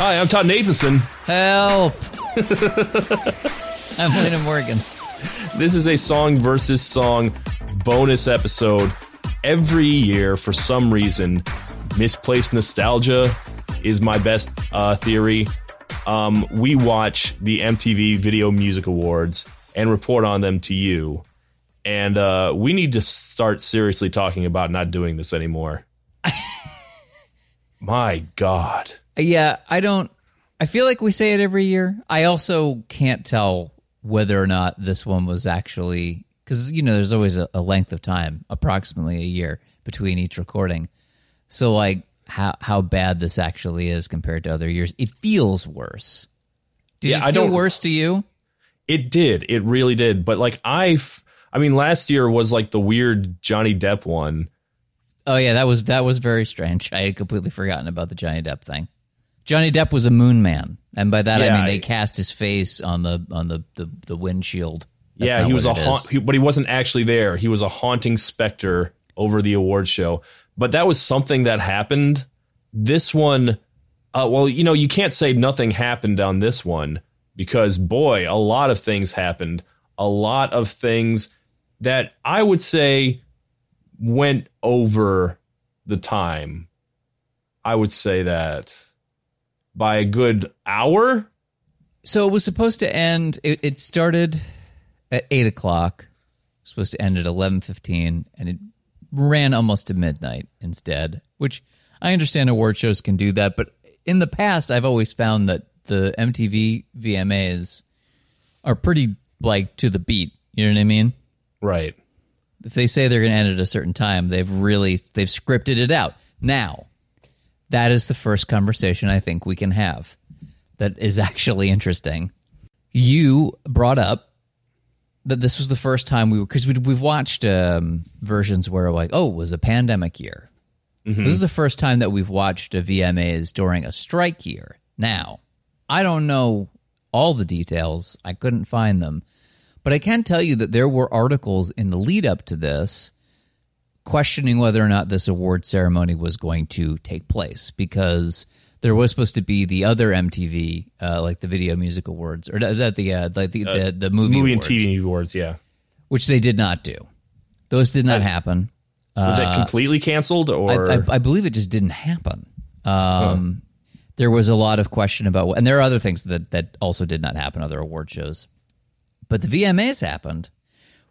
Hi, I'm Todd Nathanson. Help! I'm Lena Morgan. This is a song versus song bonus episode. Every year, for some reason, misplaced nostalgia is my best uh, theory. Um, we watch the MTV Video Music Awards and report on them to you. And uh, we need to start seriously talking about not doing this anymore. my God. Yeah, I don't. I feel like we say it every year. I also can't tell whether or not this one was actually because you know there's always a, a, length of time, approximately a year between each recording. So like how how bad this actually is compared to other years, it feels worse. Did yeah, it feel I don't, worse to you? It did. It really did. But like I, I mean, last year was like the weird Johnny Depp one. Oh yeah, that was that was very strange. I had completely forgotten about the Johnny Depp thing. Johnny Depp was a moon man, and by that yeah, I mean they cast his face on the on the the, the windshield. That's yeah, he was a haunt, he, but he wasn't actually there. He was a haunting specter over the award show. But that was something that happened. This one, uh, well, you know, you can't say nothing happened on this one because boy, a lot of things happened. A lot of things that I would say went over the time. I would say that by a good hour. So it was supposed to end. It, it started at eight o'clock. supposed to end at eleven fifteen, and it ran almost to midnight instead. Which I understand award shows can do that, but in the past, I've always found that the MTV VMAs are pretty like to the beat. You know what I mean? Right. If they say they're going to end at a certain time, they've really they've scripted it out. Now, that is the first conversation I think we can have that is actually interesting. You brought up that this was the first time we were because we've watched um, versions where like, oh, it was a pandemic year. Mm-hmm. This is the first time that we've watched a VMAs during a strike year. Now, I don't know all the details. I couldn't find them. But I can tell you that there were articles in the lead up to this questioning whether or not this award ceremony was going to take place because there was supposed to be the other MTV, uh, like the Video Music Awards, or that the uh, like the, uh, the, the movie movie awards, and TV awards, yeah, which they did not do. Those did not happen. Was it uh, completely canceled, or I, I, I, believe it just didn't happen. Um, huh. There was a lot of question about, and there are other things that that also did not happen, other award shows, but the VMAs happened,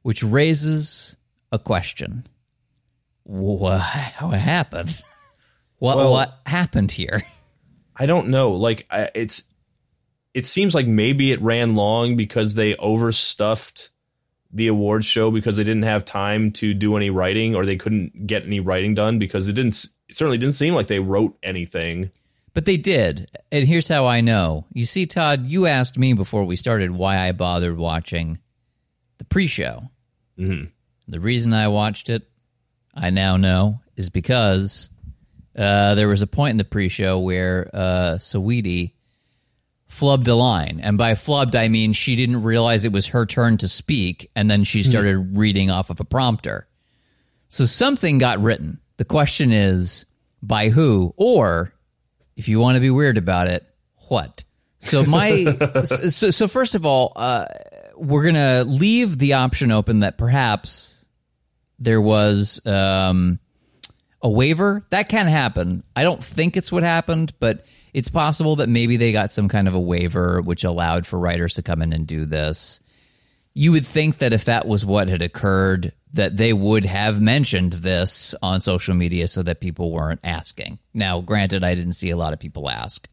which raises a question what, what happened? What well, what happened here? I don't know. Like I, it's it seems like maybe it ran long because they overstuffed the awards show because they didn't have time to do any writing or they couldn't get any writing done because it didn't it certainly didn't seem like they wrote anything. But they did. And here's how I know. You see Todd, you asked me before we started why I bothered watching the pre-show. Mm-hmm. The reason I watched it I now know is because uh, there was a point in the pre-show where uh, Saweetie flubbed a line, and by flubbed I mean she didn't realize it was her turn to speak, and then she hmm. started mm-hmm. reading off of a prompter. So something got written. The question is by who, or if you want to be weird about it, what? So my so, so first of all, uh, we're gonna leave the option open that perhaps there was um, a waiver. That can happen. I don't think it's what happened, but it's possible that maybe they got some kind of a waiver which allowed for writers to come in and do this. You would think that if that was what had occurred, that they would have mentioned this on social media so that people weren't asking. Now, granted, I didn't see a lot of people ask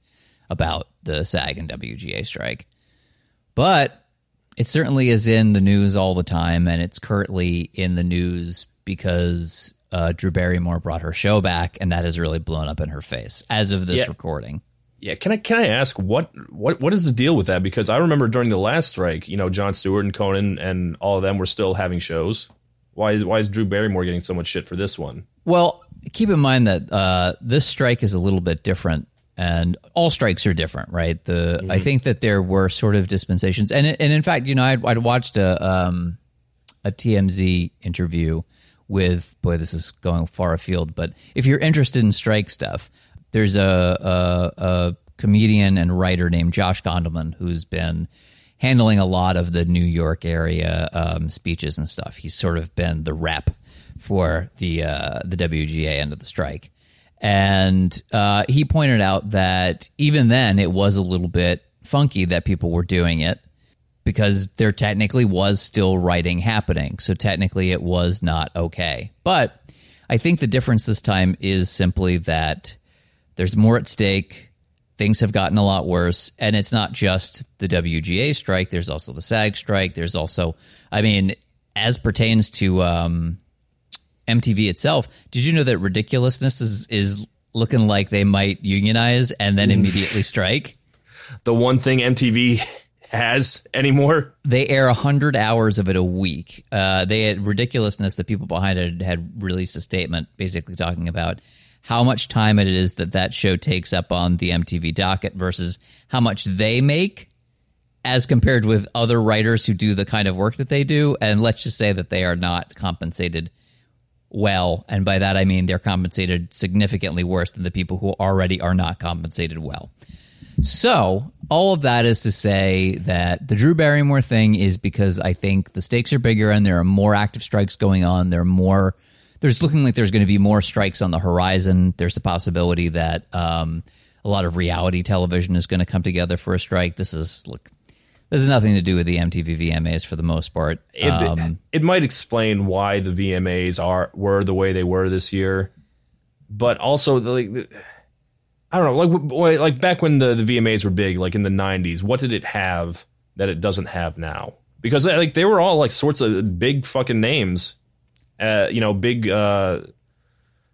about the SAG and WGA strike, but it certainly is in the news all the time, and it's currently in the news because uh, Drew Barrymore brought her show back, and that has really blown up in her face as of this yeah. recording. Yeah, can I can I ask what what what is the deal with that? Because I remember during the last strike, you know, Jon Stewart and Conan and all of them were still having shows. Why is why is Drew Barrymore getting so much shit for this one? Well, keep in mind that uh, this strike is a little bit different and all strikes are different, right? The mm-hmm. I think that there were sort of dispensations, and and in fact, you know, I'd, I'd watched a um, a TMZ interview with boy, this is going far afield, but if you're interested in strike stuff, there's a a, a comedian and writer named Josh Gondelman, who's been handling a lot of the New York area um, speeches and stuff. He's sort of been the rep for the uh, the WGA end of the strike, and uh, he pointed out that even then it was a little bit funky that people were doing it because there technically was still writing happening. So technically it was not okay. But I think the difference this time is simply that there's more at stake. Things have gotten a lot worse. And it's not just the WGA strike, there's also the SAG strike. There's also, I mean, as pertains to um, MTV itself, did you know that ridiculousness is, is looking like they might unionize and then immediately strike? The one thing MTV has anymore. They air 100 hours of it a week. Uh, they had ridiculousness. The people behind it had released a statement basically talking about how much time it is that that show takes up on the MTV docket versus how much they make as compared with other writers who do the kind of work that they do. And let's just say that they are not compensated well. And by that, I mean they're compensated significantly worse than the people who already are not compensated well. So, all of that is to say that the Drew Barrymore thing is because I think the stakes are bigger and there are more active strikes going on. There are more, there's looking like there's going to be more strikes on the horizon. There's a possibility that um, a lot of reality television is going to come together for a strike. This is, look, this has nothing to do with the MTV VMAs for the most part. It, um, it might explain why the VMAs are were the way they were this year, but also the, like, I don't know, like like back when the, the VMAs were big, like in the '90s. What did it have that it doesn't have now? Because like they were all like sorts of big fucking names, uh, you know, big. Uh,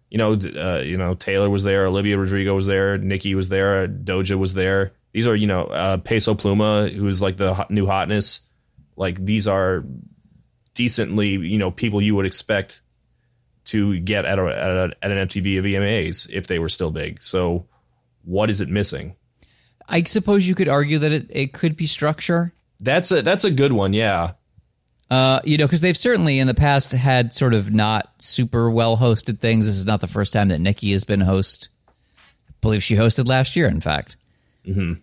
you know, uh, you know, Taylor was there, Olivia Rodrigo was there, Nicki was there, Doja was there. These are, you know, uh, Peso Pluma, who's like the hot, new hotness. Like these are decently, you know, people you would expect to get at, a, at, a, at an MTV of VMAs if they were still big. So what is it missing? I suppose you could argue that it, it could be structure. That's a that's a good one, yeah. Uh, you know, because they've certainly in the past had sort of not super well hosted things. This is not the first time that Nicki has been host. I believe she hosted last year, in fact. Mm-hmm.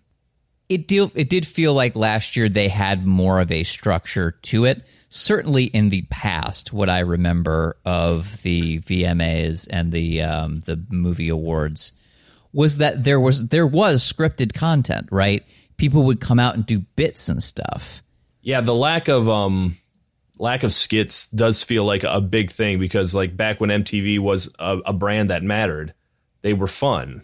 It deal it did feel like last year they had more of a structure to it. Certainly in the past, what I remember of the VMAs and the um, the movie awards was that there was there was scripted content, right? People would come out and do bits and stuff. Yeah, the lack of um lack of skits does feel like a big thing because like back when MTV was a, a brand that mattered, they were fun.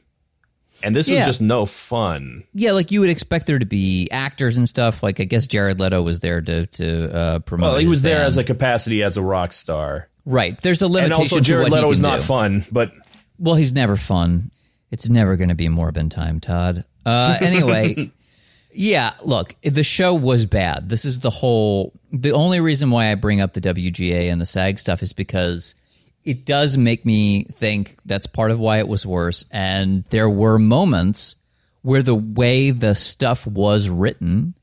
And this was just no fun. Yeah, like you would expect there to be actors and stuff. Like I guess Jared Leto was there to to uh, promote. Well, he was band. there as a capacity as a rock star. Right. There's a limitation. And also, Jared Leto is not do. fun, but well, he's never fun. It's never going to be Morbin time, Todd. Uh, anyway, yeah, look, the show was bad. This is the whole. The only reason why I bring up the WGA and the SAG stuff is because it does make me think that's part of why it was worse. And there were moments where the way the stuff was written,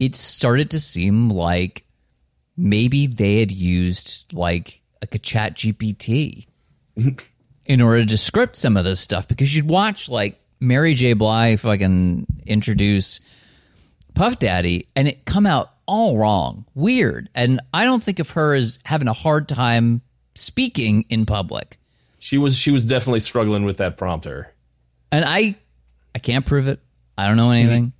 it started to seem like maybe they had used like like a chat GPT in order to script some of this stuff because you'd watch like Mary J. Blige fucking introduce Puff Daddy and it come out all wrong, weird. And I don't think of her as having a hard time speaking in public. She was she was definitely struggling with that prompter. And I I can't prove it. I don't know anything. Mm-hmm.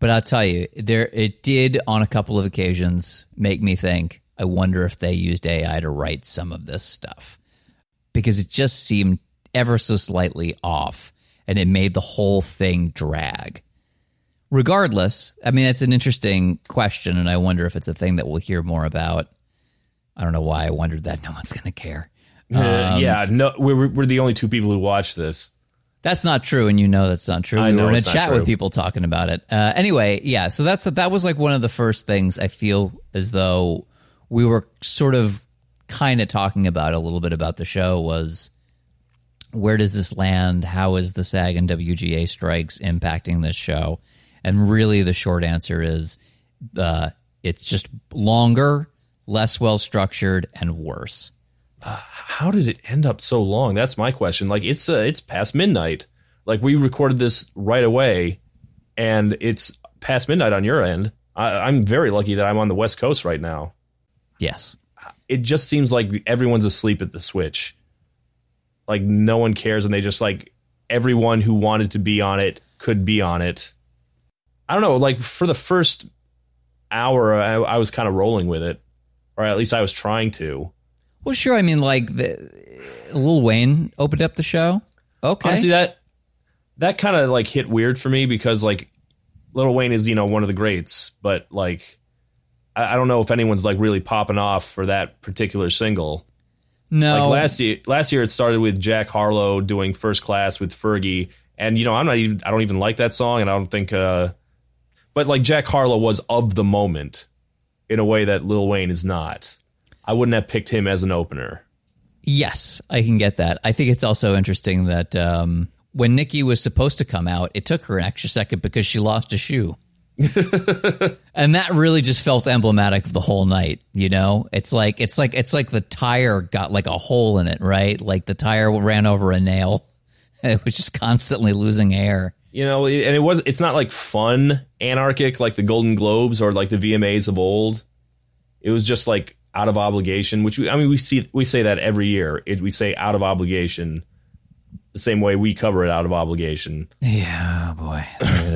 But I'll tell you, there it did on a couple of occasions make me think, I wonder if they used AI to write some of this stuff because it just seemed ever so slightly off and it made the whole thing drag. Regardless, I mean, it's an interesting question, and I wonder if it's a thing that we'll hear more about. I don't know why I wondered that. No one's going to care. Um, yeah, no, we're, we're the only two people who watch this. That's not true, and you know that's not true. I we were in a chat with people talking about it. Uh, anyway, yeah. So that's that was like one of the first things I feel as though we were sort of kind of talking about a little bit about the show was where does this land? How is the SAG and WGA strikes impacting this show? And really, the short answer is uh, it's just longer, less well structured, and worse. Uh, how did it end up so long? That's my question. Like it's uh, it's past midnight. Like we recorded this right away, and it's past midnight on your end. I, I'm very lucky that I'm on the West Coast right now. Yes. It just seems like everyone's asleep at the switch. Like no one cares, and they just like everyone who wanted to be on it could be on it. I don't know. Like for the first hour, I, I was kind of rolling with it, or at least I was trying to. Well, sure. I mean, like the, Lil Wayne opened up the show. Okay. Honestly, that that kind of like hit weird for me because like Lil Wayne is you know one of the greats, but like I, I don't know if anyone's like really popping off for that particular single. no. Like last year, last year it started with Jack Harlow doing First Class with Fergie, and you know I'm not even I don't even like that song, and I don't think. uh But like Jack Harlow was of the moment in a way that Lil Wayne is not. I wouldn't have picked him as an opener. Yes, I can get that. I think it's also interesting that um, when Nicki was supposed to come out, it took her an extra second because she lost a shoe. and that really just felt emblematic of the whole night, you know? It's like it's like it's like the tire got like a hole in it, right? Like the tire ran over a nail. It was just constantly losing air. You know, and it was it's not like fun anarchic like the Golden Globes or like the VMAs of old. It was just like out of obligation, which we, I mean we see we say that every year. It, we say out of obligation the same way we cover it out of obligation. Yeah, boy.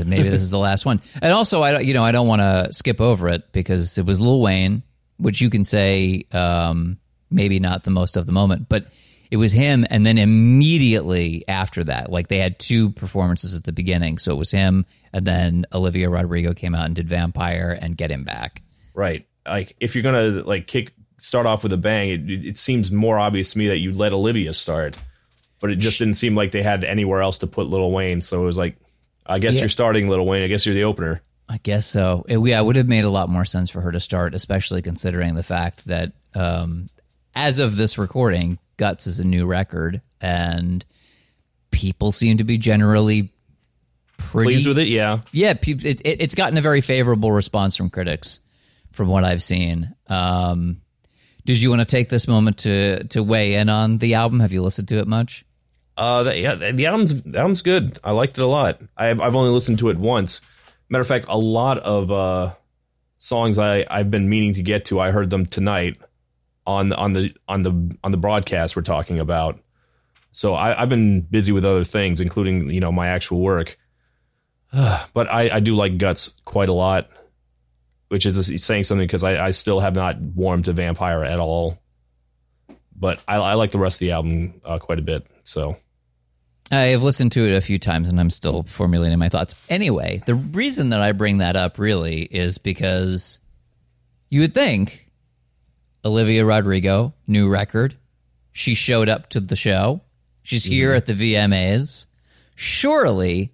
Maybe this is the last one. And also, I don't, you know, I don't want to skip over it because it was Lil Wayne, which you can say um, maybe not the most of the moment, but it was him. And then immediately after that, like they had two performances at the beginning, so it was him, and then Olivia Rodrigo came out and did Vampire and Get Him Back. Right. Like if you're gonna like kick start off with a bang, it, it seems more obvious to me that you let Olivia start, but it just didn't seem like they had anywhere else to put Lil Wayne. So it was like, I guess Yeah. you're starting Lil Wayne. I guess you're the opener. I guess so. It, yeah, it would have made a lot more sense for her to start, especially considering the fact that um, as of this recording, Guts is a new record, and people seem to be generally pretty Pleased with it? Yeah. yeah. It, it, it's gotten a very favorable response from critics, from what I've seen. Um, did you want to take this moment to to weigh in on the album? Have you listened to it much? Uh, the, yeah, the album's the album's good. I liked it a lot. I've I've only listened to it once. Matter of fact, a lot of uh songs I I've been meaning to get to. I heard them tonight on the on the on the on the broadcast we're talking about. So I, I've been busy with other things, including you know my actual work. but I, I do like Guts quite a lot, which is saying something because I, I still have not warmed to Vampire at all. But I, I like the rest of the album uh, quite a bit. So I have listened to it a few times and I'm still formulating my thoughts. Anyway, the reason that I bring that up really is because you would think Olivia Rodrigo, new record, she showed up to the show. She's here at the VMAs. Surely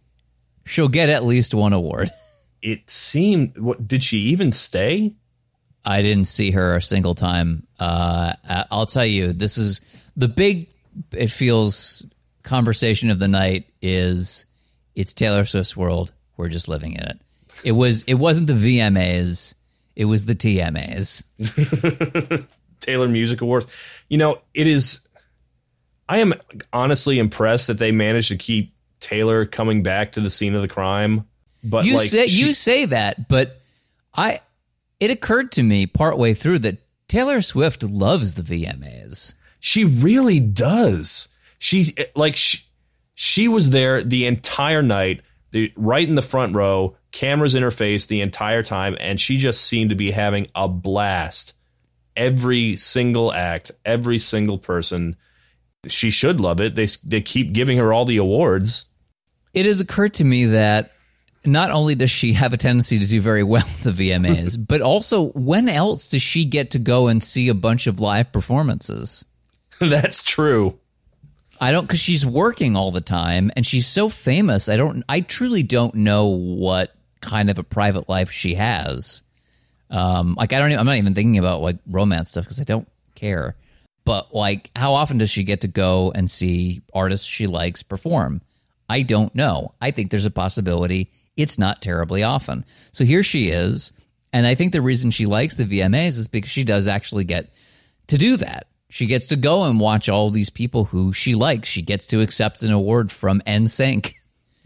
she'll get at least one award. it seemed. What did she even stay? I didn't see her a single time. Uh, I'll tell you, this is the big. It feels conversation of the night is it's Taylor Swift's world. We're just living in it. It was. It wasn't the VMAs. It was the TMAs. Taylor Music Awards. You know, it is. I am honestly impressed that they managed to keep Taylor coming back to the scene of the crime. But You like, say she- you say that, but I. It occurred to me partway through that Taylor Swift loves the VMAs. She really does. She's like she, she was there the entire night, the, right in the front row, cameras in her face the entire time, and she just seemed to be having a blast. Every single act, every single person, she should love it. They they keep giving her all the awards. it has occurred to me that not only does she have a tendency to do very well at the VMAs, but also when else does she get to go and see a bunch of live performances? That's true. I don't because she's working all the time and she's so famous. I don't. I truly don't know what kind of a private life she has. Um, like I don't. Even, I'm not even thinking about like romance stuff because I don't care. But like, how often does she get to go and see artists she likes perform? I don't know. I think there's a possibility it's not terribly often. So here she is, and I think the reason she likes the VMAs is because she does actually get to do that. She gets to go and watch all these people who she likes. She gets to accept an award from NSYNC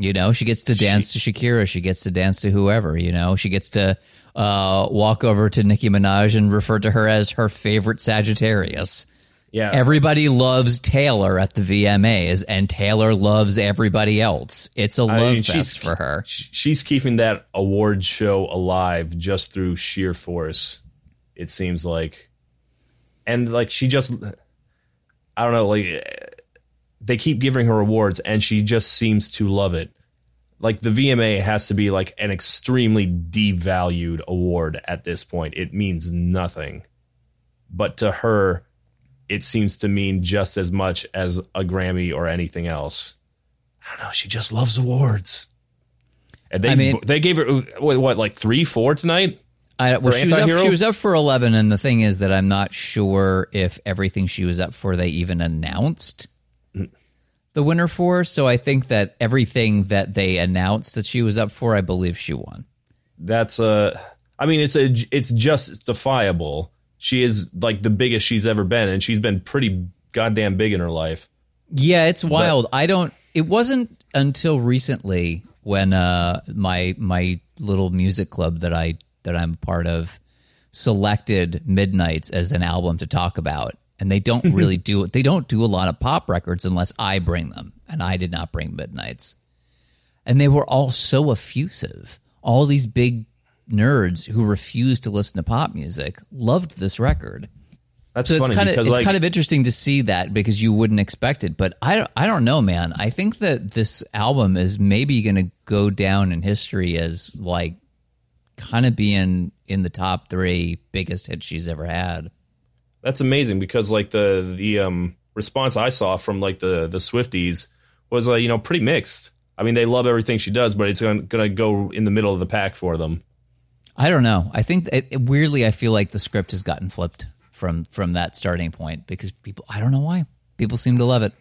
You know, she gets to dance she, to Shakira. She gets to dance to whoever. You know, she gets to uh, walk over to Nicki Minaj and refer to her as her favorite Sagittarius. Yeah. Everybody loves Taylor at the VMAs, and Taylor loves everybody else. It's a love I mean, fest for her. She's keeping that award show alive just through sheer force. It seems like, and like she just, I don't know, like they keep giving her awards, and she just seems to love it. Like the VMA has to be like an extremely devalued award at this point. It means nothing, but to her it seems to mean just as much as a Grammy or anything else. I don't know. She just loves awards. And they I mean, they gave her what, what like three, four tonight. I, well, she was, up, she was up for eleven, and the thing is that I'm not sure if everything she was up for they even announced. The winner for. So I think that everything that they announced that she was up for, I believe she won. That's a. I mean, it's a. It's justifiable she is like the biggest she's ever been, and she's been pretty goddamn big in her life. Yeah, it's wild. But, I don't. It wasn't until recently when uh, my my little music club that I that I'm part of selected Midnights as an album to talk about, and they don't mm-hmm. really do it. They don't do a lot of pop records unless I bring them, and I did not bring Midnights, and they were all so effusive. All these big nerds who refused to listen to pop music loved this record. That's so it's kind of it's like, kind of interesting to see that because you wouldn't expect it. But I I don't know, man. I think that this album is maybe going to go down in history as like kind of being in the top three biggest hits she's ever had. That's amazing because like the the um, response I saw from like the the Swifties was uh, you know pretty mixed. I mean, they love everything she does, but it's going to go in the middle of the pack for them. I don't know. I think it, it, weirdly, I feel like the script has gotten flipped from from that starting point because people. I don't know why people seem to love it.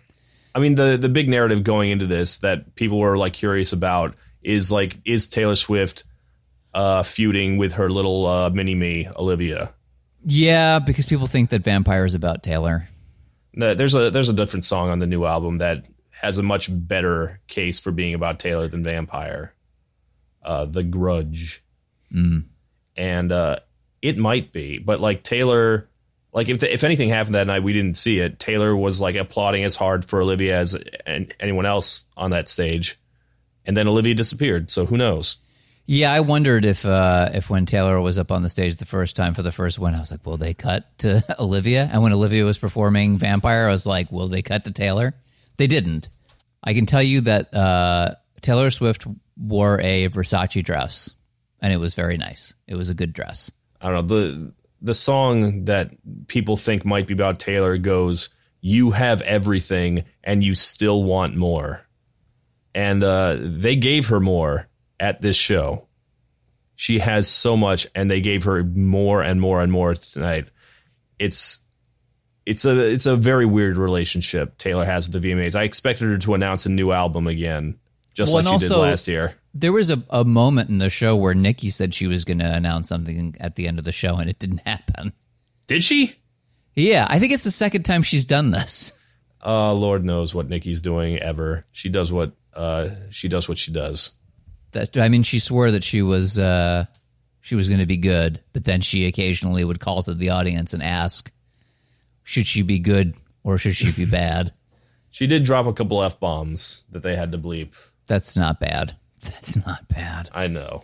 I mean, the the big narrative going into this that people were like curious about is like, is Taylor Swift uh, feuding with her little uh, mini me Olivia? Yeah, because people think that Vampire is about Taylor. There's a there's a different song on the new album that has a much better case for being about Taylor than Vampire. Uh, the Grudge. Mm. And uh, it might be, but like Taylor, like if the, if anything happened that night, we didn't see it. Taylor was like applauding as hard for Olivia as anyone else on that stage, and then Olivia disappeared. So who knows? Yeah, I wondered if uh, if when Taylor was up on the stage the first time for the first one, I was like, will they cut to Olivia? And when Olivia was performing Vampire, I was like, will they cut to Taylor? They didn't. I can tell you that uh, Taylor Swift wore a Versace dress and it was very nice. It was a good dress. I don't know the the song that people think might be about Taylor goes, "You have everything and you still want more," and uh, they gave her more at this show. She has so much, and they gave her more and more and more tonight. It's it's a it's a very weird relationship Taylor has with the VMAs. I expected her to announce a new album again, just well, like she also, did last year. There was a, a moment in the show where Nicki said she was going to announce something at the end of the show, and it didn't happen. Did she? Yeah, I think it's the second time she's done this. Uh, Lord knows what Nicki's doing ever. She does what uh, she does what she does. That I mean, she swore that she was uh, she was going to be good, but then she occasionally would call to the audience and ask, "Should she be good or should she be bad?" she did drop a couple f bombs that they had to bleep. That's not bad. That's not bad. I know.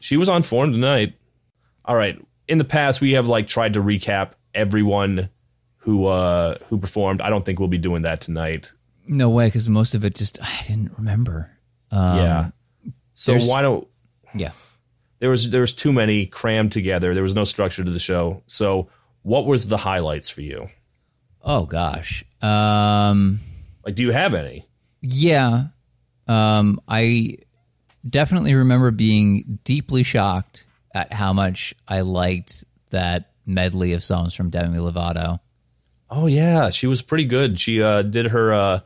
She was on form tonight. All right. In the past, we have like tried to recap everyone who uh who performed. I don't think we'll be doing that tonight. No way, because most of it just I didn't remember. Um, yeah. So why don't? Yeah. There was there was too many crammed together. There was no structure to the show. So what was the highlights for you? Oh gosh. Um. Like, do you have any? Yeah. Um. I definitely remember being deeply shocked at how much I liked that medley of songs from Demi Lovato. Oh yeah, she was pretty good. She uh, did her uh,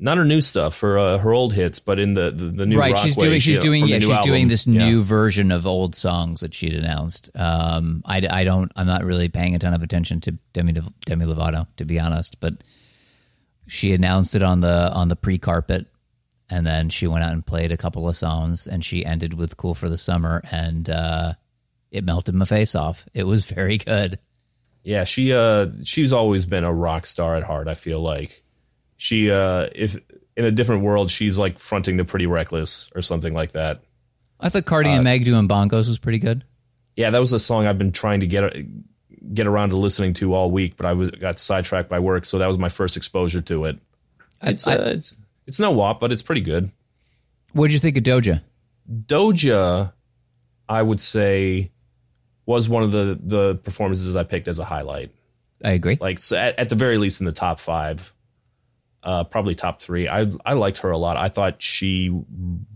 not her new stuff, her uh, her old hits, but in the the, the new right. she's doing she's doing yeah she's album. doing this yeah. new version of old songs that she'd announced. Um, I, I don't I'm not really paying a ton of attention to Demi Demi Lovato to be honest, but she announced it on the on the pre carpet and then she went out and played a couple of songs, and she ended with "Cool for the Summer," and uh, it melted my face off. It was very good. Yeah, she uh she's always been a rock star at heart. I feel like she uh if in a different world she's like fronting the Pretty Reckless or something like that. I thought Cardi and Meg doing bongos was pretty good. Yeah, that was a song I've been trying to get get around to listening to all week, but I was got sidetracked by work, so that was my first exposure to it. It's I- uh, it's it's no WAP, but it's pretty good. What did you think of Doja? Doja, I would say, was one of the the performances I picked as a highlight. I agree. Like so at, at the very least in the top five, uh, probably top three. I I liked her a lot. I thought she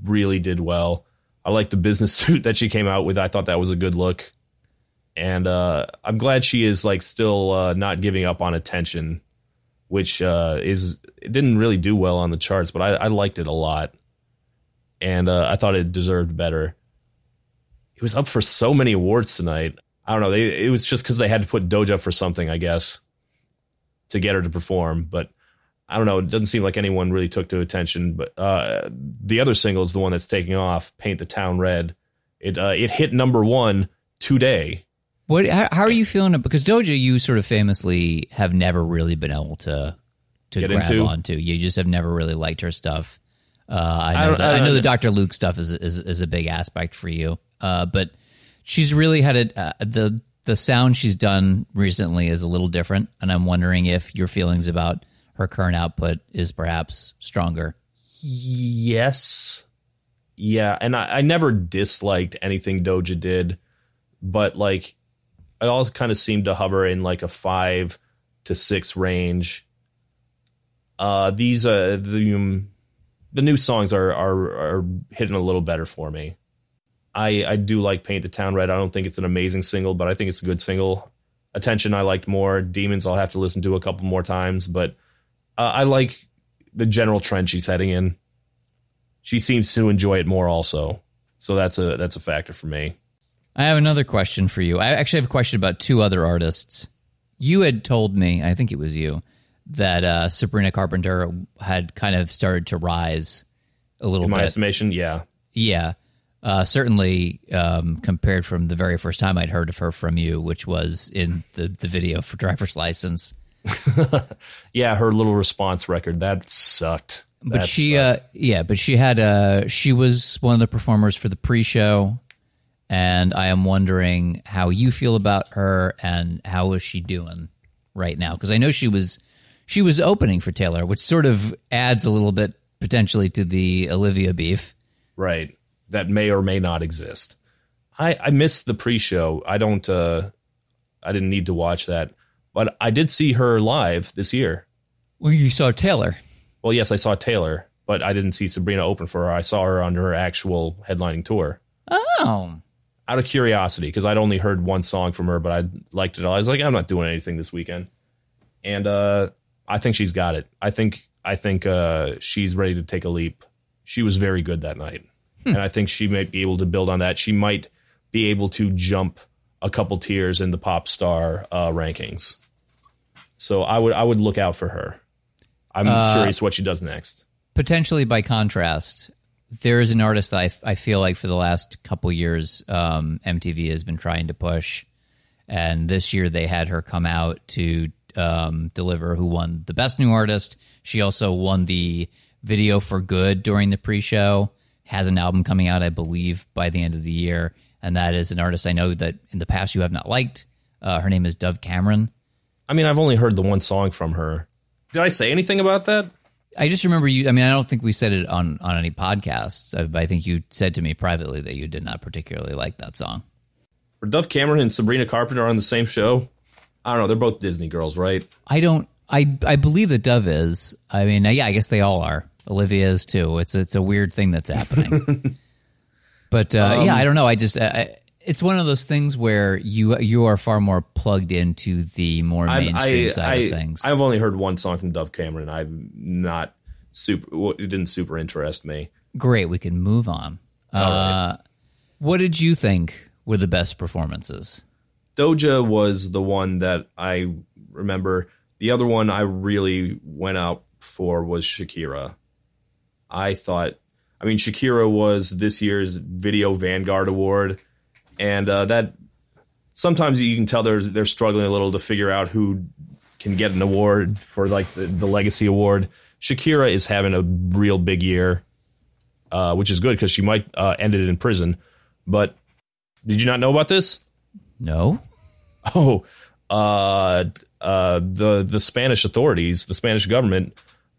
really did well. I liked the business suit that she came out with. I thought that was a good look, and uh, I'm glad she is like still uh, not giving up on attention, which uh, is it didn't really do well on the charts, but I, I liked it a lot, and uh, I thought it deserved better. He was up for so many awards tonight. I don't know. They, it was just because they had to put Doja for something, I guess, to get her to perform. But I don't know. It doesn't seem like anyone really took to attention. But uh, the other single is the one that's taking off, "Paint the Town Red." It uh, it hit number one today. What? How, how are you feeling? Because Doja, you sort of famously have never really been able to to Get grab into? onto. You just have never really liked her stuff. Uh, I I know. don't- that, I I, know the Dr. Luke stuff is, is is a big aspect for you. Uh, but she's really had a uh, the the sound she's done recently is a little different, and I'm wondering if your feelings about her current output is perhaps stronger. Yes. Yeah, and I, I never disliked anything Doja did, but like it all kind of seemed to hover in like a five to six range. Uh, these uh the um, the new songs are are are hitting a little better for me. I I do like Paint the Town Red. I don't think it's an amazing single, but I think it's a good single. Attention I liked more. Demons I'll have to listen to a couple more times, but uh, I like the general trend she's heading in. She seems to enjoy it more also. So that's a that's a factor for me. I have another question for you. I actually have a question about two other artists. You had told me, I think it was you, that uh, Sabrina Carpenter had kind of started to rise a little In my bit. estimation, yeah. Yeah. Uh, certainly um, compared from the very first time I'd heard of her from you, which was in the, the video for driver's license. Yeah, her little response record, that sucked. But That she, sucked. uh, yeah, but she had, uh, she was one of the performers for the pre-show, and I am wondering how you feel about her and how is she doing right now? Because I know she was, she was opening for Taylor, which sort of adds a little bit potentially to the Olivia beef. right. That may or may not exist. I I missed the pre-show. I don't uh I didn't need to watch that. But I did see her live this year. Well, you saw Taylor. Well, yes, I saw Taylor, but I didn't see Sabrina open for her. I saw her on her actual headlining tour. Oh, out of curiosity because I'd only heard one song from her, but I liked it all. I was like, I'm not doing anything this weekend, and uh, I think she's got it. I think I think uh, she's ready to take a leap. She was very good that night, and I think she might be able to build on that. She might be able to jump a couple tiers in the pop star uh, rankings. So I would I would look out for her. I'm curious what she does next. potentially by contrast, there is an artist that I, I feel like for the last couple years, um, MTV has been trying to push, and this year they had her come out to um, deliver. Who won the best new artist? She also won the video for good during the pre-show. Has an album coming out, I believe, by the end of the year, and that is an artist I know that in the past you have not liked. Uh, her name is Dove Cameron. I mean, I've only heard the one song from her. Did I say anything about that? I just remember you. I mean, I don't think we said it on on any podcasts. I, I think you said to me privately that you did not particularly like that song. Were Dove Cameron and Sabrina Carpenter on the same show? I don't know. They're both Disney girls, right? I don't. I I believe that Dove is. I mean, yeah, I guess they all are. Olivia is too. It's it's a weird thing that's happening. but uh, yeah, I don't know. I just. I, it's one of those things where you you are far more plugged into the more mainstream I, side I, of things. I've only heard one song from Dove Cameron. I'm not super. well, It didn't super interest me. Great, we can move on. Uh, What did you think were the best performances? Doja was the one that I remember. The other one I really went out for was Shakira. I thought, I mean, Shakira was this year's Video Vanguard Award, and uh, that sometimes you can tell they're they're struggling a little to figure out who can get an award for like the, the Legacy Award. Shakira is having a real big year, uh, which is good because she might uh, end it in prison. But did you not know about this? No. Oh, uh, uh, the the Spanish authorities, the Spanish government,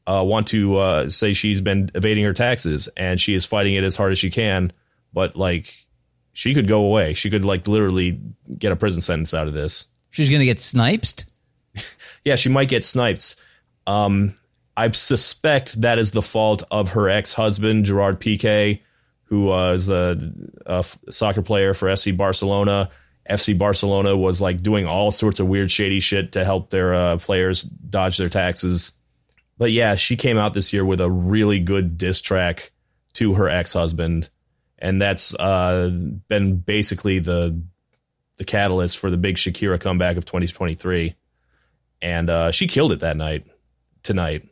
uh, want to uh, say she's been evading her taxes and she is fighting it as hard as she can. But like, she could go away. She could like literally get a prison sentence out of this. She's gonna get sniped. yeah, she might get sniped. Um, I suspect that is the fault of her ex husband Gerard Piqué, who was a, a soccer player for FC Barcelona. FC Barcelona was like doing all sorts of weird, shady shit to help their uh, players dodge their taxes. But yeah, she came out this year with a really good diss track to her ex husband, and that's uh, been basically the the catalyst for the big Shakira comeback of 2023. And uh, she killed it that night. Tonight,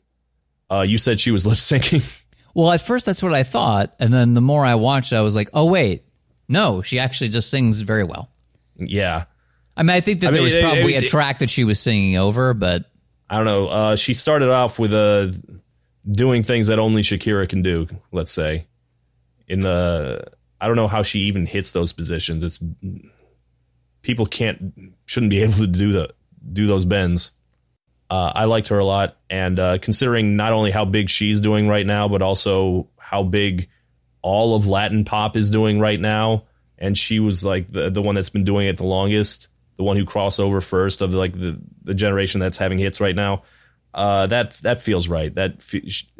uh, you said she was lip syncing. Well, at first that's what I thought, and then the more I watched, I was like, "Oh wait, no, she actually just sings very well." Yeah. I mean, I think that I there mean, was probably it, it, a track that she was singing over, but I don't know. Uh, she started off with uh, doing things that only Shakira can do. Let's say in the I don't know how she even hits those positions. It's people can't shouldn't be able to do the do those bends. Uh, I liked her a lot, and uh, considering not only how big she's doing right now, but also how big all of Latin pop is doing right now, and she was like the the one that's been doing it the longest, the one who crossed over first of like the the generation that's having hits right now. Uh, that that feels right. That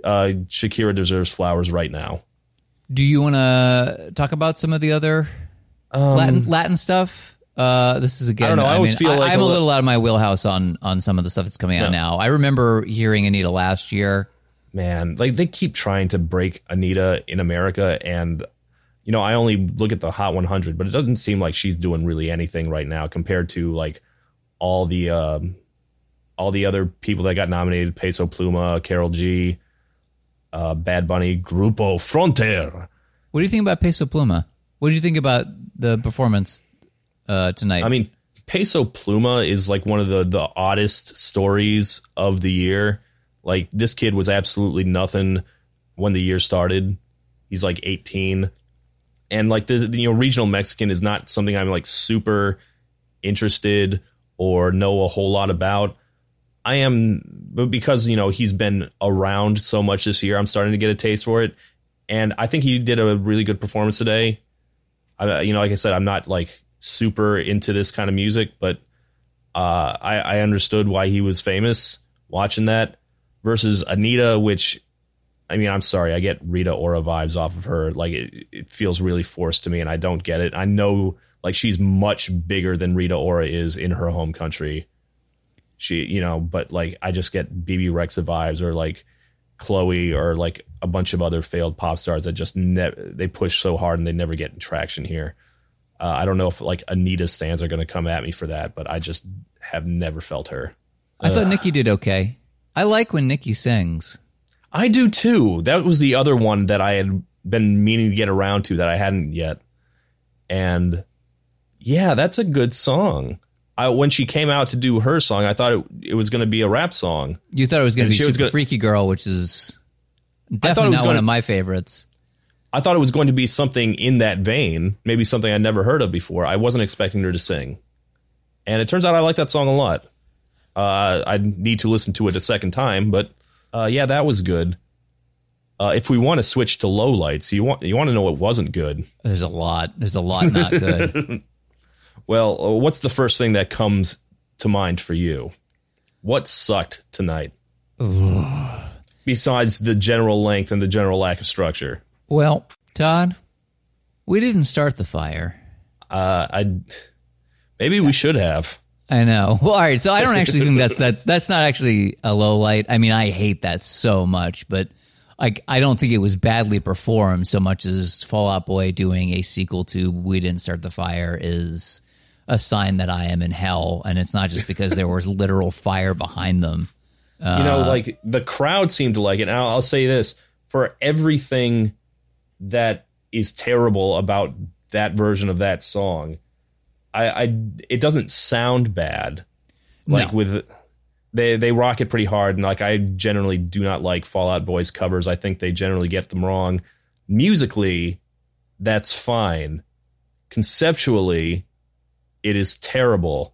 uh, Shakira deserves flowers right now. Do you want to talk about some of the other um, Latin Latin stuff? Uh, this is again. I don't know. I, I always mean, feel like I, am a little out of my wheelhouse on on some of the stuff that's coming out now. I remember hearing Anitta last year. Man, like they keep trying to break Anitta in America, and you know, I only look at the Hot 100, but it doesn't seem like she's doing really anything right now compared to like all the um, all the other people that got nominated: Peso Pluma, Karol G, uh, Bad Bunny, Grupo Frontera. What do you think about Peso Pluma? What did you think about the performance uh, tonight? I mean, Peso Pluma is like one of the the oddest stories of the year. Like this kid was absolutely nothing when the year started. He's like 18 and like the you know regional Mexican is not something I'm like super interested or know a whole lot about. I am, but because you know he's been around so much this year, I'm starting to get a taste for it, and I think he did a really good performance today. I, you know, like I said, I'm not like super into this kind of music, but uh, I, I understood why he was famous watching that versus Anitta, which I mean, I'm sorry, I get Rita Ora vibes off of her. Like it, it feels really forced to me, and I don't get it. I know like she's much bigger than Rita Ora is in her home country. She, you know, but like I just get Bebe Rexha vibes or like Chloe or like a bunch of other failed pop stars that just they push so hard and they never get traction here. Uh, I don't know if like Anitta stands are going to come at me for that, but I just have never felt her. I thought Nicki did okay. I like when Nicki sings. I do too. That was the other one that I had been meaning to get around to that I hadn't yet. And yeah, that's a good song. I, when she came out to do her song, I thought it, it was going to be a rap song. You thought it was going to be Super gonna, Freaky Girl, which is definitely not gonna, one of my favorites. I thought it was going to be something in that vein, maybe something I'd never heard of before. I wasn't expecting her to sing. And it turns out I like that song a lot. Uh, I need to listen to it a second time, but uh, yeah, that was good. Uh, if we want to switch to low lights, you want you want to know what wasn't good. There's a lot. There's a lot not good. well, uh, what's the first thing that comes to mind for you? What sucked tonight? Besides the general length and the general lack of structure. Well, Todd, we didn't start the fire. Uh, I maybe we should have. I know. Well, all right. So I don't actually think that's that. That's not actually a low light. I mean, I hate that so much, but like I don't think it was badly performed so much as Fall Out Boy doing a sequel to "We Didn't Start the Fire" is a sign that I am in hell, and it's not just because there was literal fire behind them. Uh, you know, like the crowd seemed to like it. And I'll, I'll say this: for everything that is terrible about that version of that song, I, I it doesn't sound bad. Like No. with they they rock it pretty hard, and like I generally do not like Fall Out Boy's covers. I think they generally get them wrong. Musically, that's fine. Conceptually, it is terrible.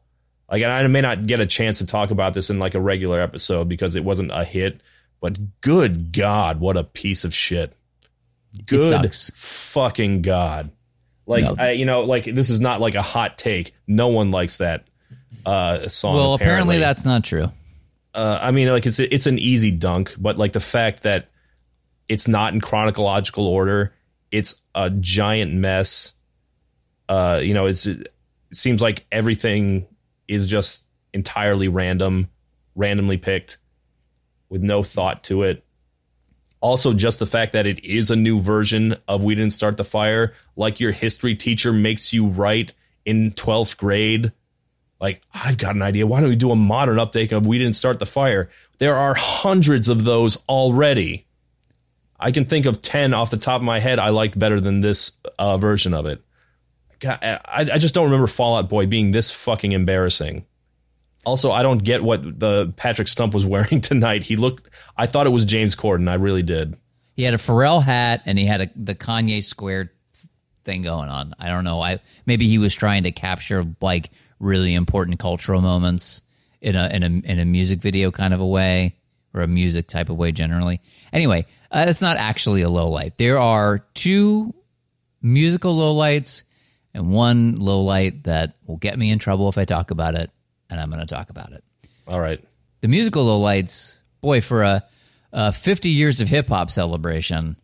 Like and I may not get a chance to talk about this in like a regular episode because it wasn't a hit, but good God, what a piece of shit. Good fucking God. Like No. I, you know, like this is not like a hot take. No one likes that uh song. Well, apparently that's not true. uh, I mean, like it's it's an easy dunk, but like the fact that it's not in chronological order, it's a giant mess. Uh, you know, it's it seems like everything is just entirely random, randomly picked, with no thought to it. Also, just the fact that it is a new version of "We Didn't Start the Fire," like your history teacher makes you write in twelfth grade like I've got an idea. Why don't we do a modern update of We Didn't Start the Fire? There are hundreds of those already. I can think of ten off the top of my head I liked better than this uh, version of it. God, I, I just don't remember Fall Out Boy being this fucking embarrassing. Also, I don't get what the Patrick Stump was wearing tonight. He looked. I thought it was James Corden. I really did. He had a Pharrell hat and he had a, the Kanye squared thing going on. I don't know. I maybe he was trying to capture like really important cultural moments in a in a in a music video kind of a way or a music type of way generally. Anyway, uh, it's not actually a low light. There are two musical lowlights and one low light that will get me in trouble if I talk about it, and I'm going to talk about it All right. the musical lowlights, boy, for a, a 50 years of hip hop celebration,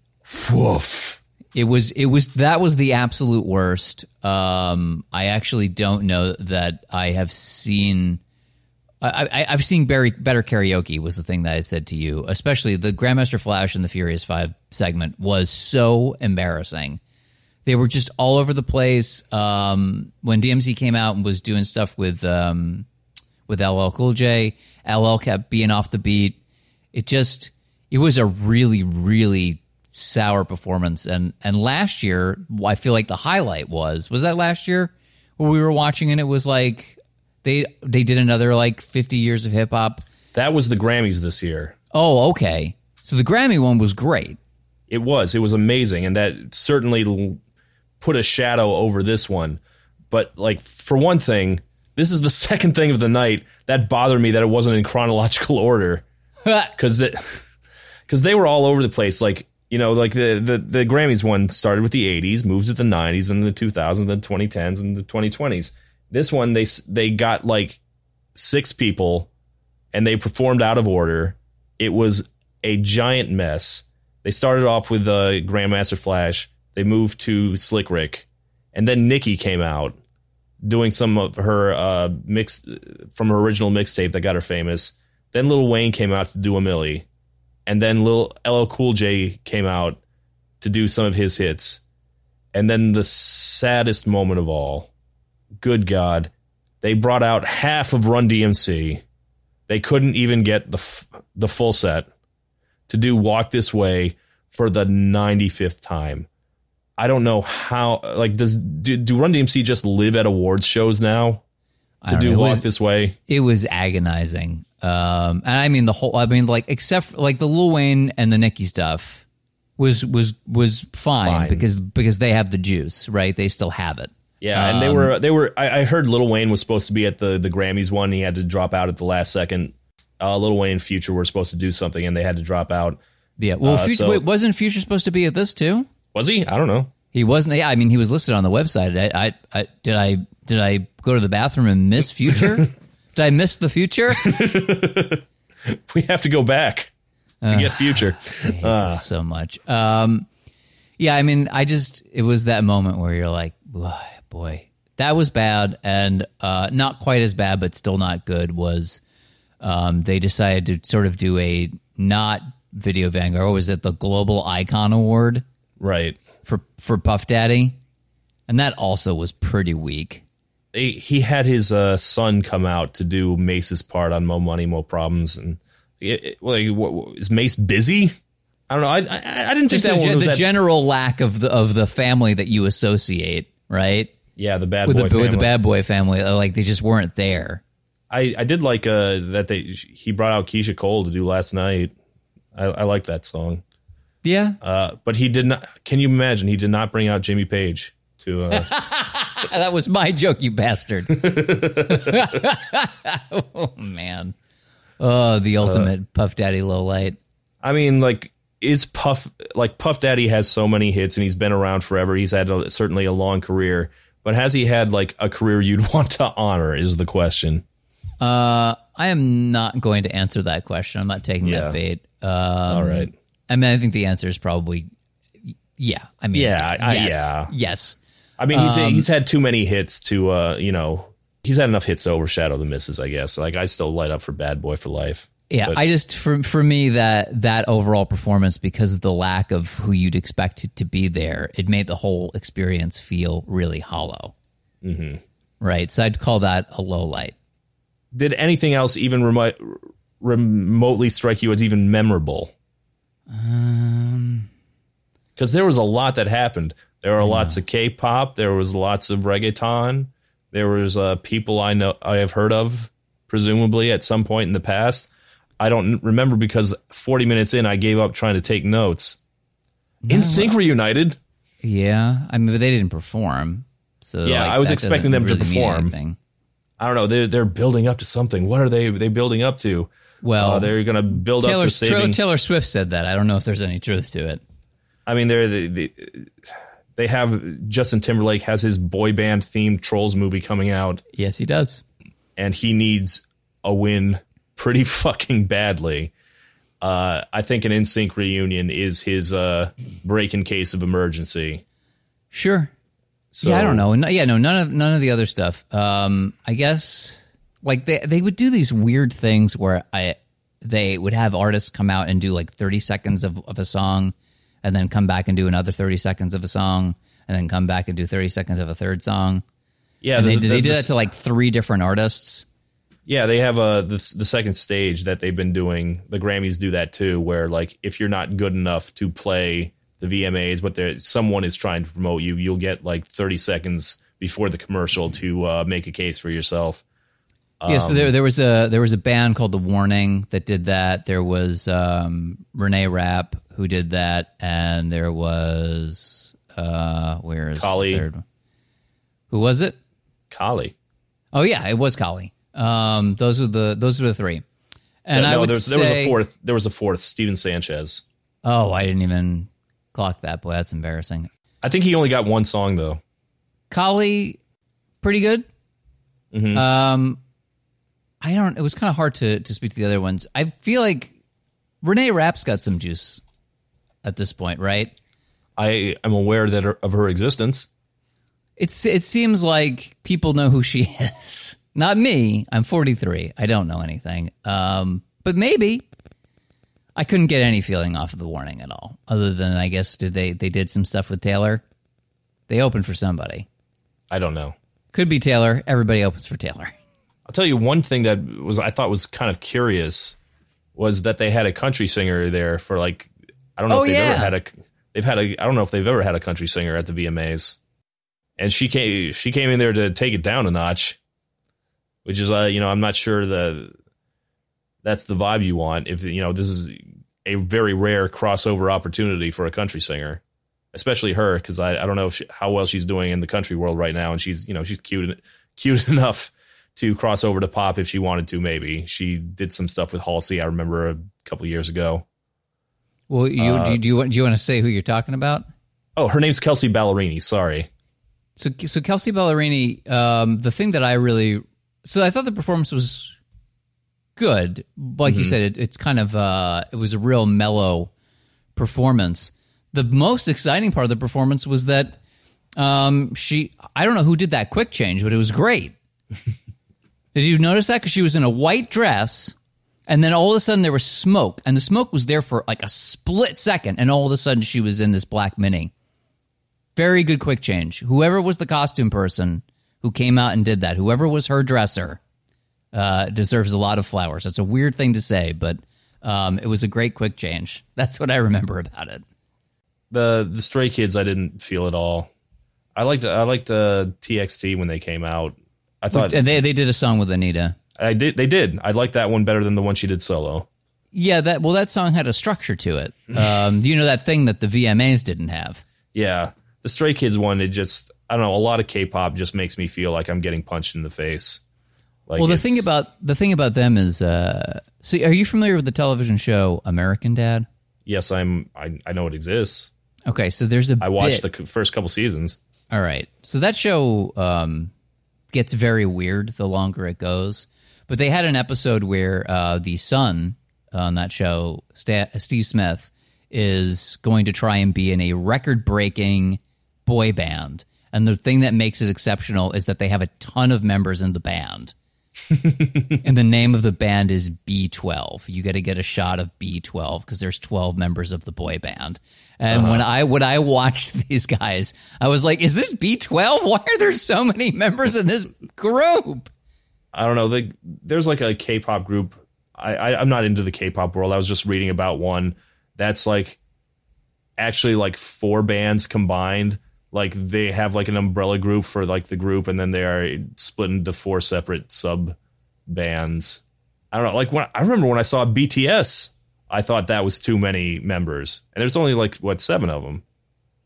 Woof. it was it was that was the absolute worst. Um, I actually don't know that I have seen. I, I, I've seen Barry, better karaoke was the thing that I said to you, especially the Grandmaster Flash and the Furious Five segment was so embarrassing. They were just all over the place. Um, when DMC came out and was doing stuff with um, with LL Cool J, LL kept being off the beat. It just it was a really really sour performance. And and last year, I feel like the highlight was was that last year where we were watching and it was like they they did another like 50 years of hip hop. That was the Grammys this year. Oh, okay. So the Grammy one was great. It was. It was amazing, and that certainly put a shadow over this one. But like for one thing, this is the second thing of the night that bothered me that it wasn't in chronological order because that because they were all over the place. Like you know, like the, the the Grammys one started with the '80s, moved to the '90s, and the 2000s, the 2010s, and the 2020s. This one they s- they got like six people, and they performed out of order. It was a giant mess. They started off with the Grandmaster Flash. They moved to Slick Rick, and then Nicki came out doing some of her uh, mix from her original mixtape that got her famous. Then Lil Wayne came out to do a Milli, and then Lil LL Cool J came out to do some of his hits, and then the saddest moment of all, good God, they brought out half of Run DMC. They couldn't even get the f- the full set to do Walk This Way for the 95th time. I don't know how like does do, do Run DMC just live at awards shows now to don't know. It Walk was- This Way? It was agonizing. Um, and I mean the whole. I mean, like except for, like the Lil Wayne and the Nicki stuff was was was fine, Fine. because because they have the juice, right? They still have it. Yeah, and they were they were. I, I heard Lil Wayne was supposed to be at the the Grammys one. He had to drop out at the last second. Uh, Lil Wayne and Future were supposed to do something, and they had to drop out. Yeah. Well, Uh, Future, so- wait, wasn't Future supposed to be at this too? Was he? I don't know. He wasn't. Yeah, I mean, he was listed on the website. I, I, I did I did I go to the bathroom and miss Future? did I miss the future? We have to go back to get Future. This so much. Um, yeah, I mean, I just it was that moment where you're like, "Boy, that was bad, and uh, not quite as bad, but still not good. Was um, they decided to sort of do a not video Vanguard? What was it? The Global Icon Award Right. for for Puff Daddy, and that also was pretty weak. They, he had his uh, son come out to do Mase's part on Mo Money, Mo Problems, and it, it, well, what- what- is Mace busy? I don't know. I I, I didn't Just think the, that one was the that, general lack of the of the family that you associate, right? yeah the bad With boy the family. with the bad boy family, uh, like they just weren't there. I I did like uh that they he brought out Keyshia Cole to do last night. I, I like that song. Yeah, Uh, but he did not. Can you imagine? He did not bring out Jimmy Page to. Uh, that was my joke, you bastard. oh man, oh the ultimate Puff Daddy low light. I mean, like, is Puff like Puff Daddy has so many hits and he's been around forever. He's had a, certainly a long career, but has he had like a career you'd want to honor? Is the question. Uh, I am not going to answer that question. I'm not taking Yeah. that bait. Um, All right. I mean, I think the answer is probably yeah. I mean, Yeah, I- yes, yeah. yes. I mean, he's Um, he's had too many hits to uh, you know, he's had enough hits to overshadow the misses. I guess. Like, I still light up for Bad Boy for Life. Yeah, But- I just for for me that that overall performance because of the lack of who you'd expect to, to be there, it made the whole experience feel really hollow. Mm-hmm. Right, so I'd call that a low light. Did anything else even remo- remotely strike you as even memorable? Um, because there was a lot that happened. There were lots of K-pop. There was lots of reggaeton. There was uh, people I know I have heard of, presumably at some point in the past. I don't remember because 40 minutes in, I gave up trying to take notes. NSYNC reunited. Yeah, I mean, but they didn't perform. So Yeah, like, I was expecting them to really mean perform. I don't know. They're they're building up to something. What are they they building up to? Well, Uh, they're going to build Taylor, up to saving. Taylor Swift said that. I don't know if there's any truth to it. I mean, they're the, the they have Justin Timberlake has his boy band themed Trolls movie coming out. Yes, he does. and he needs a win pretty fucking badly. Uh, I think an NSYNC reunion is his uh, break in case of emergency. Sure. So, yeah, I don't know. No, yeah, no, none of none of the other stuff. Um, I guess like they they would do these weird things where I they would have artists come out and do like thirty seconds of, of a song, and then come back and do another thirty seconds of a song, and then come back and do thirty seconds of a third song. Yeah, And they the- they do that to like three different artists. yeah, they have a the, the second stage that they've been doing. The Grammys do that too, where like if you're not good enough to play the VMAs, but there someone is trying to promote you, you'll get like 30 seconds before the commercial to uh, make a case for yourself. Yeah, so Um, there there was a there was a band called The Warning that did that. There was um, Reneé Rapp who did that, and there was uh, where is the third one? Who was it? Kaliii. Oh yeah, it was Kaliii. Um, those were the those were the three. And I no, would there's- say, there was a fourth. There was a fourth. Stephen Sanchez. oh, I didn't even clock that. Boy, that's embarrassing. I think he only got one song though. Kaliii, pretty good. Mm-hmm. Um, I don't. It was kind of hard to to speak to the other ones. I feel like Reneé Rapp's got some juice at this point, right? I am aware that her, of her existence. It's it seems like people know who she is. Not me. I'm 43. I don't know anything. Um, but maybe I couldn't get any feeling off of the warning at all. Other than I guess did they they did some stuff with Taylor. They opened for somebody. I don't know. Could be Taylor. Everybody opens for Taylor. I'll tell you one thing that was I thought was kind of curious was that they had a country singer there for like I don't know Oh, if they've yeah. ever had a they've had a I don't know if they've ever had a country singer at the VMAs, and she came she came in there to take it down a notch, which is uh you know I'm not sure the that's the vibe you want if you know this is a very rare crossover opportunity for a country singer, especially her because I, I don't know if she, how well she's doing in the country world right now and she's you know she's cute cute enough to cross over to pop if she wanted to. Maybe she did some stuff with Halsey. I remember a couple years ago. Well, you do, you, do you want do you want to say who you're talking about? Oh, her name's Kelsea Ballerini. Sorry. So, so Kelsea Ballerini, um, the thing that I really, so I thought the performance was good. Like you said, it, it's kind of, uh, it was a real mellow performance. The most exciting part of the performance was that um, she, I don't know who did that quick change, but it was great. did you notice that? Because she was in a white dress. And then all of a sudden there was smoke, and the smoke was there for like a split second, and all of a sudden she was in this black mini. Very good quick change. Whoever was the costume person who came out and did that, whoever was her dresser, uh, deserves a lot of flowers. That's a weird thing to say, but Um, it was a great quick change. That's what I remember about it. The the Stray Kids, I didn't feel at all. I liked I liked uh, TXT when they came out. I thought and they they did a song with Anitta. I did. They did. I liked that one better than the one she did solo. Yeah, that well, that song had a structure to it. Um, you know that thing that the VMAs didn't have. Yeah, the Stray Kids one. It just I don't know. A lot of K-pop just makes me feel like I'm getting punched in the face. Like well, the thing about the thing about them is, uh, see, are you familiar with the television show American Dad? Yes, I'm. I, I know it exists. Okay, so there's a. I watched bit, the first couple seasons. All right, so that show um, gets very weird the longer it goes. But they had an episode where uh, the son on that show, Steve Smith, is going to try and be in a record-breaking boy band. And the thing that makes it exceptional is that they have a ton of members in the band. and the name of the band is B12. You got to get a shot of B12 because there's 12 members of the boy band. And uh-huh. when I when I watched these guys, I was like, "Is this B12? Why are there so many members in this group?" I don't know. They, there's like a K-pop group. I, I I'm not into the K-pop world. I was just reading about one that's like actually like four bands combined like they have like an umbrella group for like the group and then they are split into four separate sub bands i don't know like when i remember when i saw bts i thought that was too many members and there's only like what seven of them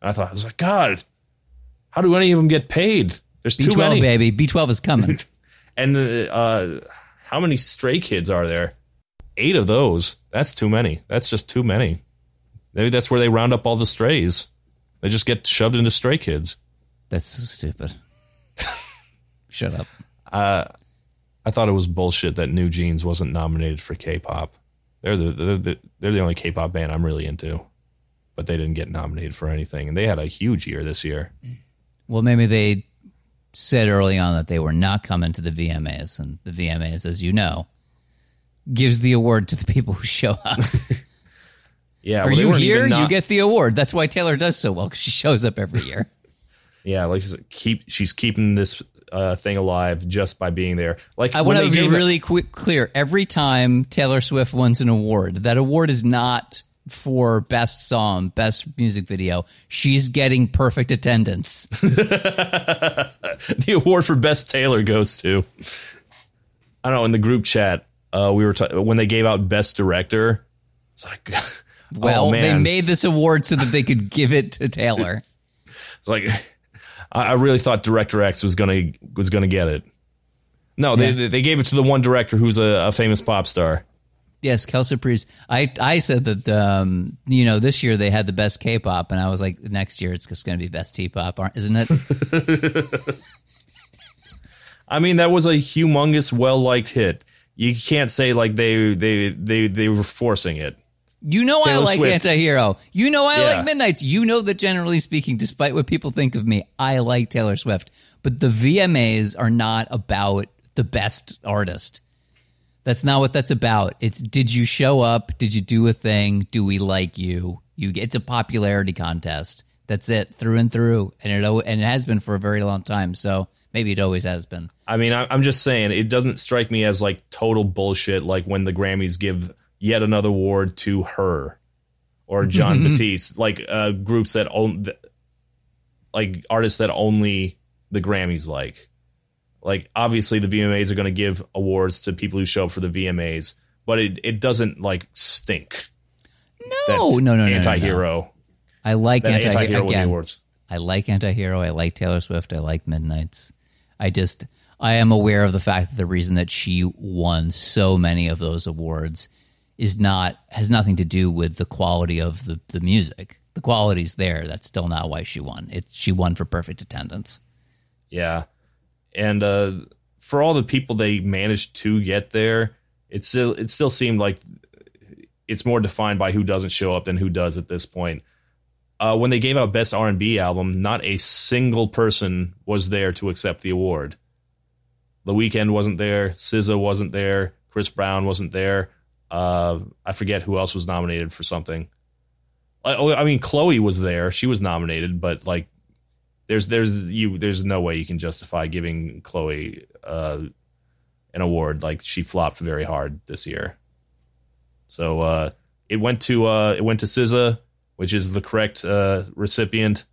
and i thought i was like god how do any of them get paid? There's B12, too many. baby. B12 is coming. And uh how many stray kids are there? Eight of those. That's too many. That's just too many. Maybe that's where they round up all the strays they just get shoved into Stray Kids. That's so stupid. Shut up. Uh, I thought it was bullshit that NewJeans wasn't nominated for K-pop. They're the, they're the they're the only K-pop band I'm really into, but they didn't get nominated for anything, and they had a huge year this year. Well, maybe they said early on that they were not coming to the VMAs, and the VMAs, as you know, gives the award to the people who show up. Yeah, are well, you here? Not- you get the award. That's why Taylor does so well because she shows up every year. yeah, like she's keep she's keeping this uh, thing alive just by being there. Like I want to be really quick, clear. Every time Taylor Swift wins an award, that award is not for best song, best music video. She's getting perfect attendance. the award for best Taylor goes to. I don't know. In the group chat, uh, we were t- when they gave out best director. It's like well, oh, they made this award so that they could give it to Taylor. it's like I really thought Director X was gonna was gonna get it. No, yeah. they they gave it to the one director who's a, a famous pop star. Yes, Kelsey Priest. I I said that um, you know this year they had the best K-pop, and I was like, next year it's just going to be best T-pop, isn't it? I mean, that was a humongous, well liked hit. You can't say like they they they they were forcing it. You know Taylor I like Swift. Anti-Hero. You know I yeah. like Midnights. You know that generally speaking, despite what people think of me, I like Taylor Swift. But the VMAs are not about the best artist. That's not what that's about. It's did you show up? Did you do a thing? Do we like you? You it's a popularity contest. That's it, through and through, and it and it has been for a very long time. So maybe it always has been. I mean, I'm just saying it doesn't strike me as like total bullshit. Like when the Grammys give yet another award to her or Jon Batiste, like uh, groups that own, like artists that only the Grammys like. Like obviously the VMAs are going to give awards to people who show up for the VMAs, but it it doesn't like stink. No, no, no, no, anti-hero. No, no. I like anti- anti-hero again. Awards. I like anti-hero. I like Taylor Swift. I like Midnights. I just I am aware of the fact that the reason that she won so many of those awards is not has nothing to do with the quality of the, the music. The quality's there. That's still not why she won. It's she won for perfect attendance. Yeah. And uh, for all the people they managed to get there, it still it still seemed like it's more defined by who doesn't show up than who does at this point. Uh, when they gave out best R and B album, not a single person was there to accept the award. The Weeknd wasn't there. SZA wasn't there. Chris Brown wasn't there. Uh, I forget who else was nominated for something. I, oh, I mean, Chloe was there; she was nominated, but like, there's there's you there's no way you can justify giving Chloe uh, an award. Like she flopped very hard this year. So uh, it went to uh, it went to SZA, which is the correct uh, recipient,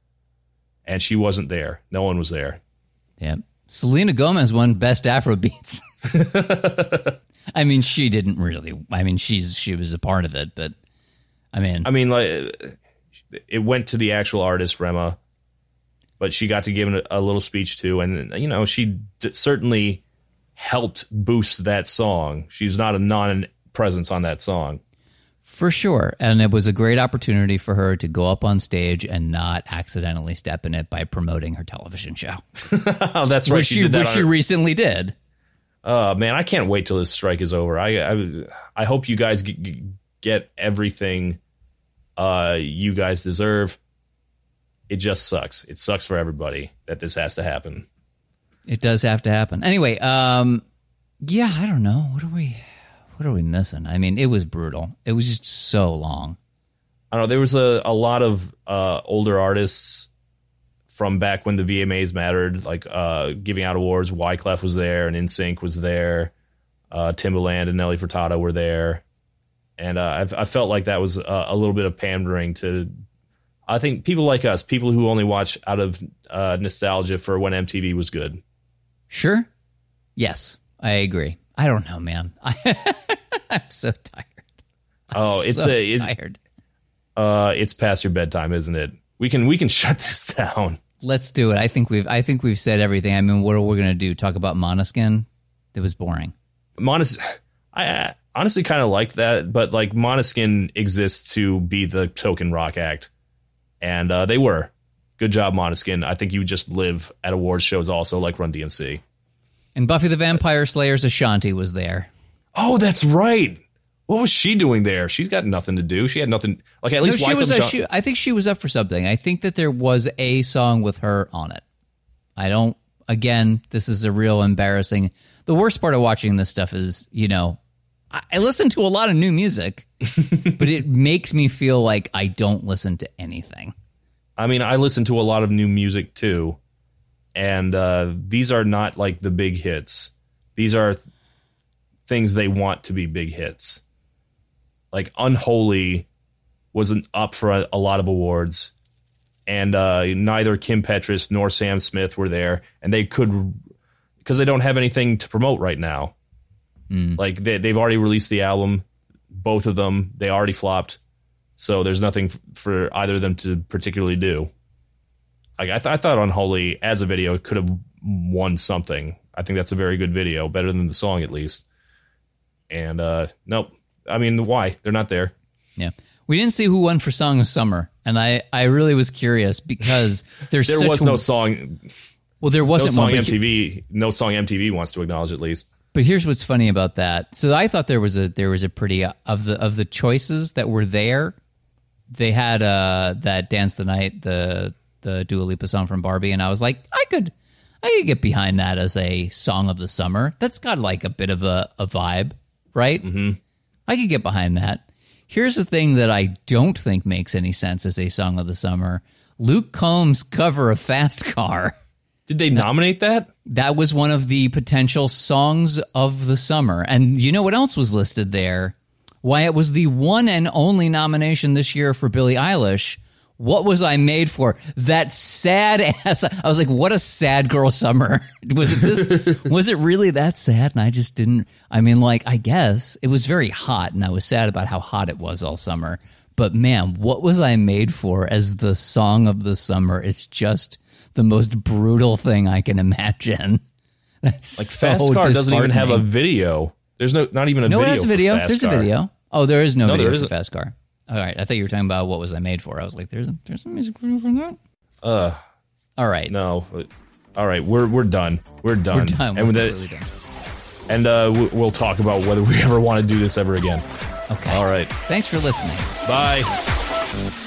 and she wasn't there. No one was there. Yeah. Selena Gomez won Best Afro Beats. I mean, she didn't really. I mean, she's she was a part of it, but I mean, I mean, like it went to the actual artist Rema, but she got to give a, a little speech too, and you know, she d- certainly helped boost that song. She's not a non presence on that song. For sure. And it was a great opportunity for her to go up on stage and not accidentally step in it by promoting her television show. oh, that's right. Which she, which she recently did. Uh, man, I can't wait till this strike is over. I I, I hope you guys g- get everything uh, you guys deserve. It just sucks. It sucks for everybody that this has to happen. It does have to happen. Anyway, um, yeah, I don't know. What are we what are we missing? I mean, it was brutal. It was just so long. I don't know. There was a, a lot of uh, older artists from back when the VMAs mattered, like uh, giving out awards. Wyclef was there, and NSYNC was there. Uh, Timbaland and Nelly Furtado were there, and uh, I felt like that was a, a, little bit of pandering to. I think people like us, people who only watch out of uh, nostalgia for when MTV was good. Sure. Yes, I agree. I don't know, man. I, am so tired. I'm oh, it's so a it's, tired. Uh, it's past your bedtime, isn't it? We can we can shut this down. Let's do it. I think we've I think we've said everything. I mean, what are we gonna do? Talk about Måneskin? It was boring. Monos, I honestly kind of like that, but like Måneskin exists to be the token rock act, and uh, they were. Good job, Måneskin. I think you just live at awards shows also, like Run DMC. And Buffy the Vampire Slayer's Ashanti was there. Oh, that's right. What was she doing there? She's got nothing to do. She had nothing. Like at least no, she was. A, she, I think she was up for something. I think that there was a song with her on it. I don't. Again, this is a real embarrassing. The worst part of watching this stuff is, you know, I, I listen to a lot of new music, but it makes me feel like I don't listen to anything. I mean, I listen to a lot of new music too, and uh, these are not like the big hits. These are things they want to be big hits. Like Unholy wasn't up for a, a lot of awards, and uh, neither Kim Petras nor Sam Smith were there, and they could because they don't have anything to promote right now. Mm. Like they, they've already released the album, both of them. They already flopped, so there's nothing for either of them to particularly do. Like I, th- I thought Unholy as a video could have won something. I think that's a very good video, better than the song at least. And uh nope. I mean, why? They're not there. Yeah. We didn't see who won for Song of Summer, and I, I really was curious because there's there was no song. Well, there wasn't no song one, MTV. No song MTV wants to acknowledge at least. But here's what's funny about that. So I thought there was a there was a pretty uh, of the of the choices that were there. They had uh that dance the night the the Dua Lipa song from Barbie, and I was like, I could, I could get behind that as a song of the summer. That's got like a bit of a, a vibe, right? Mm-hmm. I could get behind that. Here's the thing that I don't think makes any sense as a song of the summer: Luke Combs' cover of Fast Car. Did they nominate that? That was one of the potential songs of the summer. And you know what else was listed there? Why it was the one and only nomination this year for Billie Eilish what was I made for? That sad ass. I was like, what a sad girl summer. Was it this? was it really that sad? And I just didn't. I mean, like, I guess it was very hot, and I was sad about how hot it was all summer. But man, what was I made for as the song of the summer? It's just the most brutal thing I can imagine. That's like so Fast Car doesn't even have a video. There's no, not even a no, video. No, it has a video. There's car. a video. Oh, there is no, no video for Fast Car. All right, I thought you were talking about what was I made for. I was like, there's a, there's a music video for that. Uh, all right, no, all right, we're we're done. We're done. We're done. And we're really done. And uh, we'll talk about whether we ever want to do this ever again. Okay. All right. Thanks for listening. Bye.